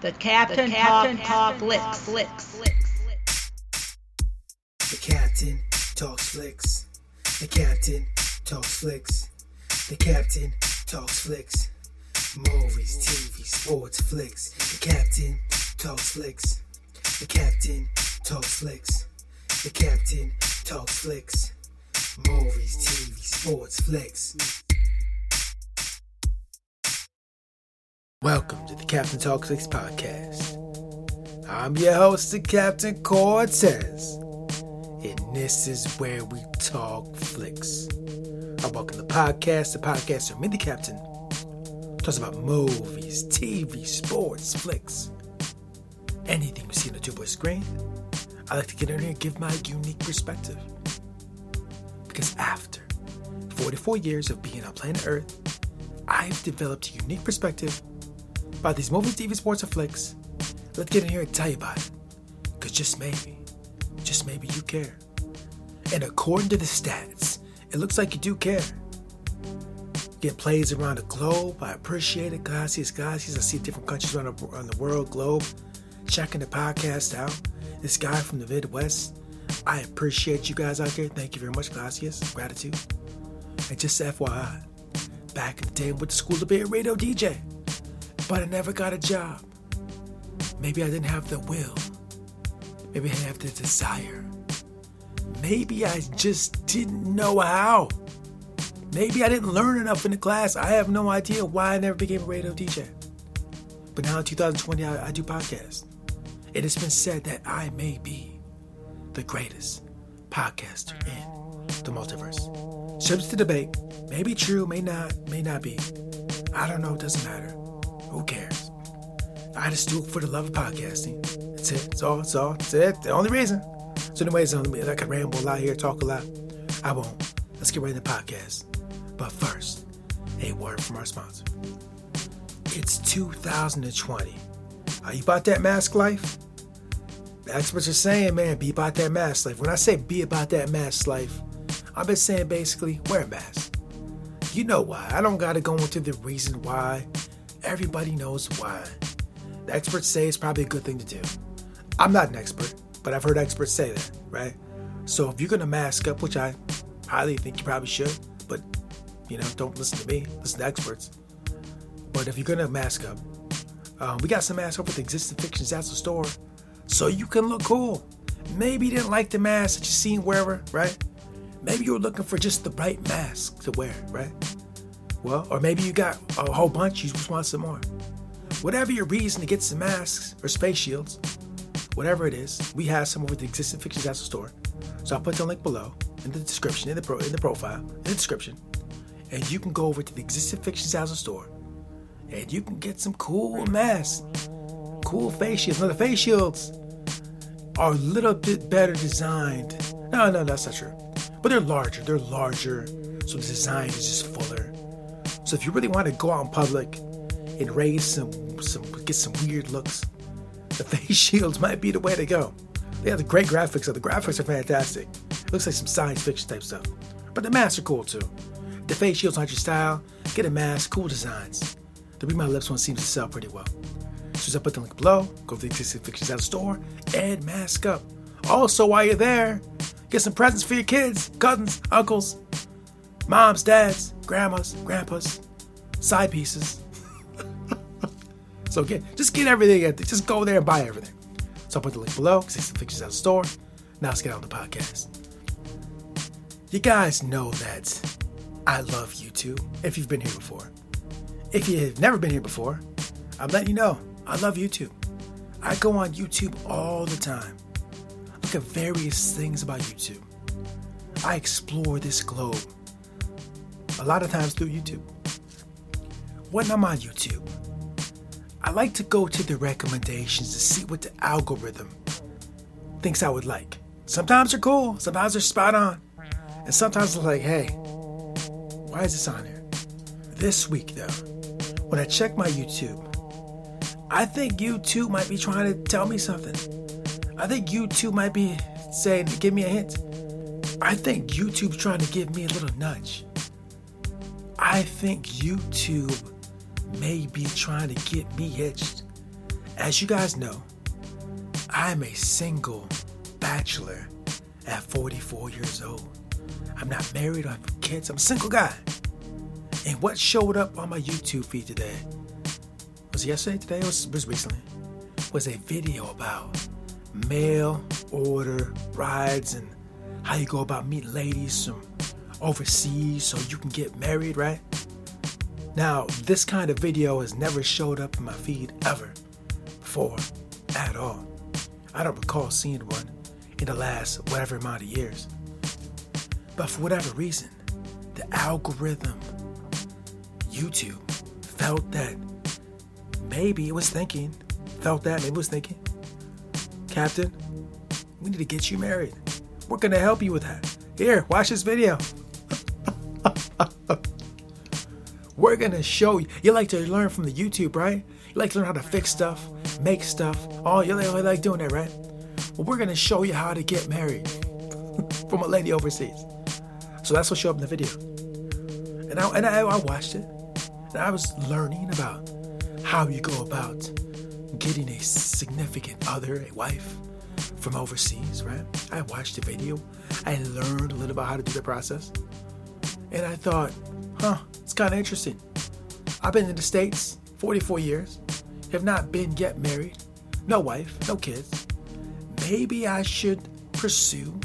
The Captain, the Captain Talk, Talk Flicks. Flicks. The Captain talks flicks. The Captain talks flicks. The Captain talks flicks. Movies, TV, sports, flicks. The Captain talks flicks. The Captain talks flicks. The Captain talks flicks. Movies, TV, sports, flicks. Welcome to the Captain Talk Flicks podcast. I'm your host, the Captain Cortez, and this is where we talk flicks. I welcome the podcast, the podcast where me, the Captain, talks about movies, TV, sports, flicks, anything we see on the two-boy screen. I like to get in here and give my unique perspective. Because after 44 years of being on planet Earth, I've developed a unique perspective about these movies, TV, sports, or flicks. Let's get in here and tell you about it. Because just maybe, just maybe you care. And according to the stats, it looks like you do care. Get plays around the globe. I appreciate it. Gracias, gracias. I see different countries around the, around the world, globe, checking the podcast out. This guy from the Midwest, I appreciate you guys out there. Thank you very much. Gracias. Gratitude. And just FYI, back in the day, went to school to be a radio DJ but I never got a job. Maybe I didn't have the will. Maybe I didn't have the desire. Maybe I just didn't know how. Maybe I didn't learn enough in the class. I have no idea why I never became a radio DJ. But now in 2020, I, I do podcasts. It has been said that I may be the greatest podcaster in the multiverse. Subject to debate. May be true, may not, may not be. I don't know, it doesn't matter. Who cares? I just do it for the love of podcasting. That's it. That's all. That's all. That's it. The only reason. So, anyways, I can ramble a lot here, talk a lot. I won't. Let's get right into the podcast. But first, a word from our sponsor. It's 2020. Are uh, you about that mask life? That's what you're saying, man. Be about that mask life. When I say be about that mask life, I've been saying basically wear a mask. You know why. I don't got to go into the reason why everybody knows why. The experts say it's probably a good thing to do. I'm not an expert, but I've heard experts say that, right? So if you're gonna mask up, which I highly think you probably should, but you know, don't listen to me, listen to experts. But if you're gonna mask up, um, we got some masks up with existing fictions at the store, so you can look cool. Maybe you didn't like the mask that you seen wherever, right? Maybe you were looking for just the right mask to wear, right? Well, or maybe you got a whole bunch, you just want some more. Whatever your reason to get some masks or space shields, whatever it is, we have some over at the existing fictions at the store. So I'll put the link below in the description, in the pro, in the profile, in the description, and you can go over to the existing Fiction Zazzle store, and you can get some cool masks, cool face shields. Now the face shields are a little bit better designed. No, no, that's not true. But they're larger. They're larger, so the design is just fuller. So if you really want to go out in public and raise some, some get some weird looks, the face shields might be the way to go. They have the great graphics. So the graphics are fantastic. It looks like some science fiction type stuff. But the masks are cool too. The face shields aren't your style. Get a mask, cool designs. The Read My Lips one seems to sell pretty well. So I put the link below. Go to the existing Fiction Zazzle store and mask up. Also, while you're there, get some presents for your kids, cousins, uncles, moms, dads, grandmas, grandpas, side pieces. so get just get everything at the, just go there and buy everything. So I'll put the link below, because the pictures out of the store. Now let's get on the podcast. You guys know that I love YouTube if you've been here before. If you've never been here before, I'm letting you know I love YouTube. I go on YouTube all the time. Look at various things about YouTube. I explore this globe a lot of times through YouTube. When I'm on YouTube, I like to go to the recommendations to see what the algorithm thinks I would like. Sometimes they're cool, sometimes they're spot on, and sometimes it's like, hey, why is this on here? This week, though, when I check my YouTube, I think YouTube might be trying to tell me something. I think YouTube might be saying, give me a hint. I think YouTube's trying to give me a little nudge. I think YouTube may be trying to get me hitched. As you guys know, I'm a single bachelor at 44 years old. I'm not married, I have kids, I'm a single guy. And what showed up on my YouTube feed today was yesterday, today, it was, was recently, was a video about mail order rides and how you go about meeting ladies overseas so you can get married, right? Now, this kind of video has never showed up in my feed ever before at all. I don't recall seeing one in the last whatever amount of years. But for whatever reason, the algorithm, YouTube, felt that maybe it was thinking, felt that, maybe it was thinking, Captain, we need to get you married. We're going to help you with that. Here, watch this video. We're to show you. You like to learn from the YouTube, right? You like to learn how to fix stuff, make stuff. Oh, you like, like doing that, right? Well, we're to show you how to get married from a lady overseas. So that's what showed up in the video. And I, and I, I watched it. And I was learning about how you go about getting a significant other, a wife from overseas, right? I watched the video. I learned a little about how to do the process. And I thought, huh, it's kind of interesting. I've been in the States 44 years, have not been yet married, no wife, no kids. Maybe I should pursue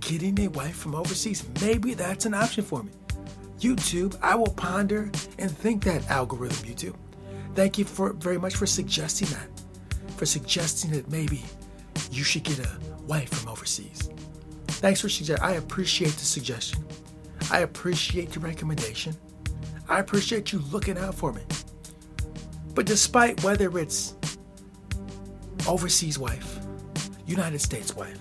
getting a wife from overseas. Maybe that's an option for me. YouTube, I will ponder and think that algorithm, YouTube. Thank you for very much for suggesting that. For suggesting that maybe you should get a wife from overseas. Thanks for suggesting. I appreciate the suggestion. I appreciate your recommendation. I appreciate you looking out for me. But despite whether it's overseas wife, United States wife,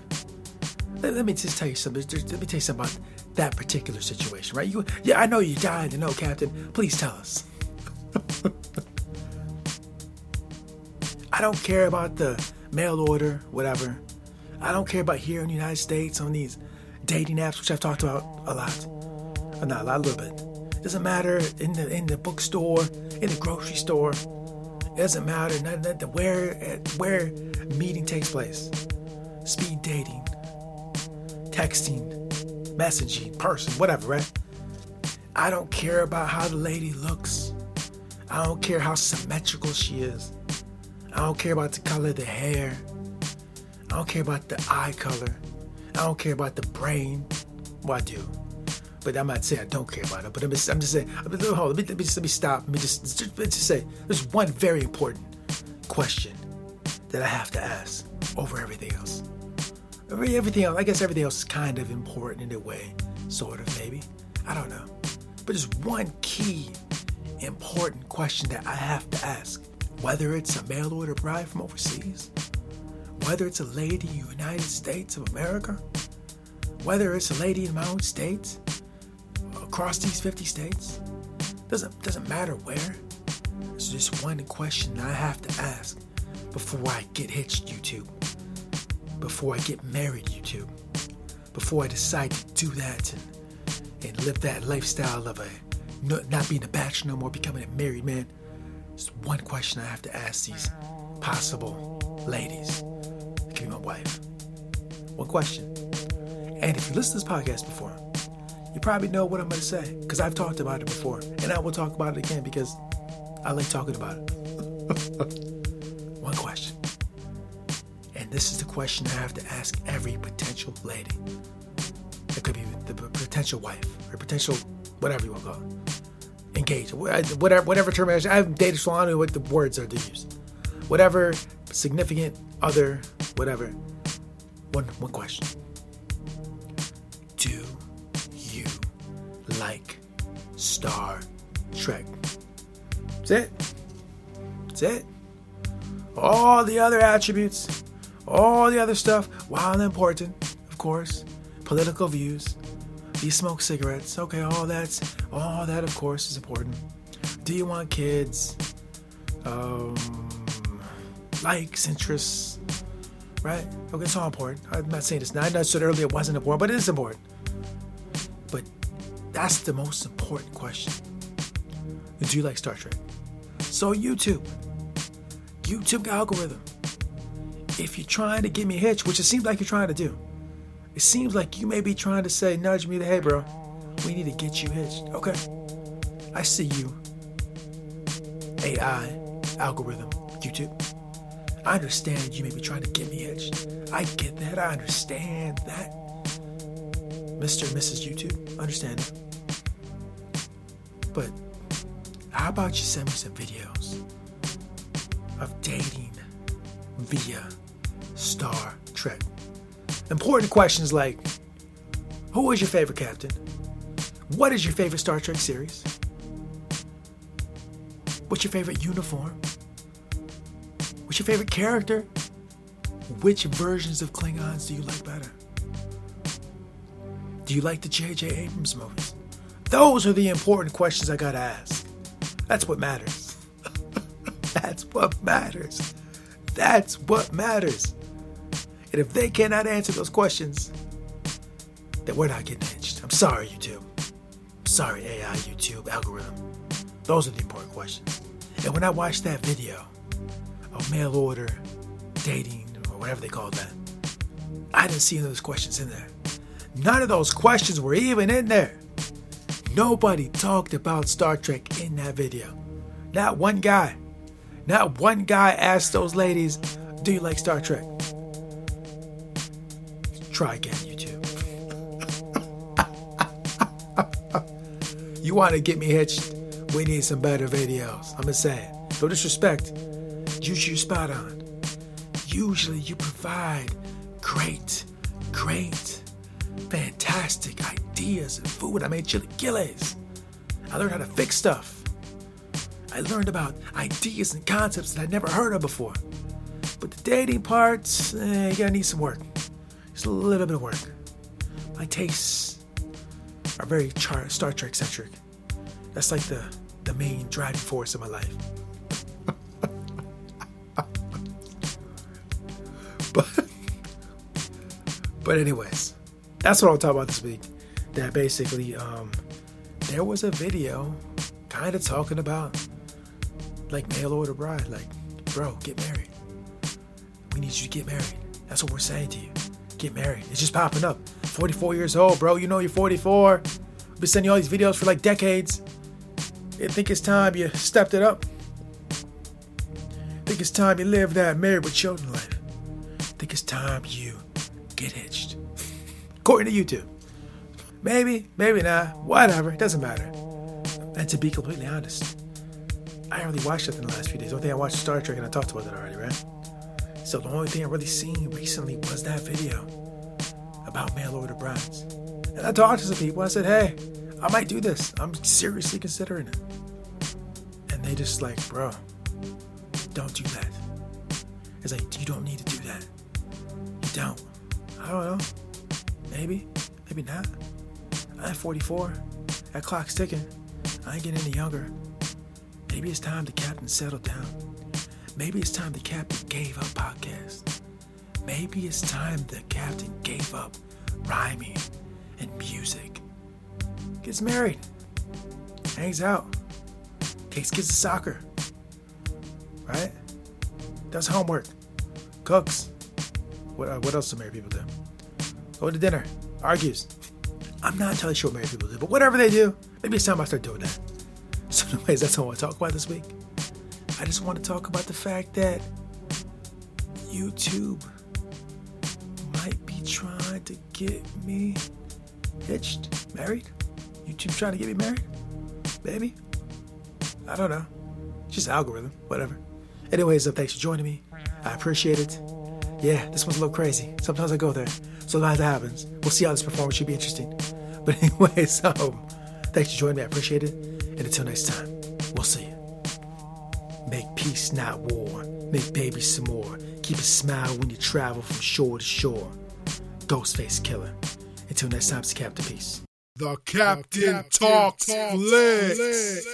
let, let me just tell you something. Let me tell you something about that particular situation, right? You, yeah, I know you're dying to know, Captain. Please tell us. I don't care about the mail order, whatever. I don't care about here in the United States on these dating apps, which I've talked about a lot. Not a little bit. It doesn't matter in the in the bookstore, in the grocery store. It doesn't matter not, not where where meeting takes place. Speed dating, texting, messaging, person, whatever, right? I don't care about how the lady looks. I don't care how symmetrical she is. I don't care about the color of the hair. I don't care about the eye color. I don't care about the brain. Well, I do. But I'm not saying I don't care about it. But I'm just, I'm just saying, hold on, let me, let me, just, let me stop. Let me just, just, just say, there's one very important question that I have to ask over everything else. Everything else, I guess everything else is kind of important in a way, sort of, maybe. I don't know. But there's one key important question that I have to ask. Whether it's a mail order bride from overseas, whether it's a lady in the United States of America, whether it's a lady in my own state, across these 50 states, doesn't doesn't matter where. It's just one question I have to ask before I get hitched YouTube, before I get married YouTube, before I decide to do that and, and live that lifestyle of a not being a bachelor no more, becoming a married man. There's one question I have to ask these possible ladies can be my wife. One question. And if you listen to this podcast before, you probably know what I'm going to say because I've talked about it before. And I will talk about it again because I like talking about it. One question. And this is the question I have to ask every potential lady. It could be the potential wife or potential whatever you want to call it engage, whatever whatever term I have dated so what the words are to use. Whatever significant other, whatever. One one question. Like Star Trek? That's it. That's it. All the other attributes, all the other stuff, while important, of course, political views, do you smoke cigarettes? Okay, all that's all that of course is important. Do you want kids? Um, likes, interests, right? Okay, it's all important. I'm not saying it's not. I said earlier it wasn't important, but it is important. That's the most important question. Do you like Star Trek? So YouTube, YouTube algorithm. If you're trying to get me hitched, which it seems like you're trying to do, it seems like you may be trying to say, nudge me to, hey, bro, we need to get you hitched. Okay. I see you. AI, algorithm, YouTube. I understand you may be trying to get me hitched. I get that. I understand that. Mr. and Mrs. YouTube, understand it. But how about you send me some videos of dating via Star Trek? Important questions like Who is your favorite captain? What is your favorite Star Trek series? What's your favorite uniform? What's your favorite character? Which versions of Klingons do you like better? Do you like the J.J. Abrams movies? Those are the important questions I gotta ask. That's what matters. That's what matters. That's what matters. And if they cannot answer those questions, then we're not getting hitched. I'm sorry, YouTube. I'm sorry, AI, YouTube, algorithm. Those are the important questions. And when I watched that video of mail order, dating, or whatever they call that, I didn't see any of those questions in there. None of those questions were even in there. Nobody talked about Star Trek in that video. Not one guy. Not one guy asked those ladies, Do you like Star Trek? Try again, YouTube. you want to get me hitched? We need some better videos. I'm just saying. No disrespect. Usually you're spot on. Usually you provide great, great fantastic ideas and food. I made chilaquiles. I learned how to fix stuff. I learned about ideas and concepts that I'd never heard of before. But the dating parts, eh, you gotta need some work. Just a little bit of work. My tastes are very char- Star Trek centric. That's like the, the main driving force of my life. but, but anyways, that's what I'll talk about this week. That basically, um, there was a video kind of talking about like mail order bride, like, bro, get married. We need you to get married. That's what we're saying to you. Get married. It's just popping up. 44 years old, bro. You know you're 44. I've been sending you all these videos for like decades. I think it's time you stepped it up. I think it's time you live that married with children life. I think it's time you get hitched according to YouTube. Maybe, maybe not. Whatever. It doesn't matter. And to be completely honest, I haven't really watched it in the last few days. The only thing I watched Star Trek, and I talked about that already, right? So the only thing I really seen recently was that video about mail order brides. And I talked to some people. I said, hey, I might do this. I'm seriously considering it. And they just like, bro, don't do that. It's like, you don't need to do that. You don't. I don't know. Maybe, maybe not. I'm 44. That clock's ticking. I ain't getting any younger. Maybe it's time the captain settled down. Maybe it's time the captain gave up podcast. Maybe it's time the captain gave up rhyming and music. Gets married. Hangs out. Takes kids to soccer. Right? Does homework. Cooks. What, uh, what else do married people do? Go to dinner, argues. I'm not entirely sure what married people do, but whatever they do, maybe it's time I start doing that. So, anyways, that's all I want to talk about this week. I just want to talk about the fact that YouTube might be trying to get me hitched, married. YouTube trying to get me married, maybe. I don't know. Just algorithm, whatever. Anyways, uh, thanks for joining me. I appreciate it. Yeah, this one's a little crazy. Sometimes I go there. Sometimes that happens. We'll see how this performance should be interesting. But anyway, so thanks for joining me. I appreciate it. And until next time, we'll see you. Make peace, not war. Make babies some more. Keep a smile when you travel from shore to shore. Ghostface Killah. Until next time, it's Captain Peace. The Captain, the Captain Talks, Talks Flicks.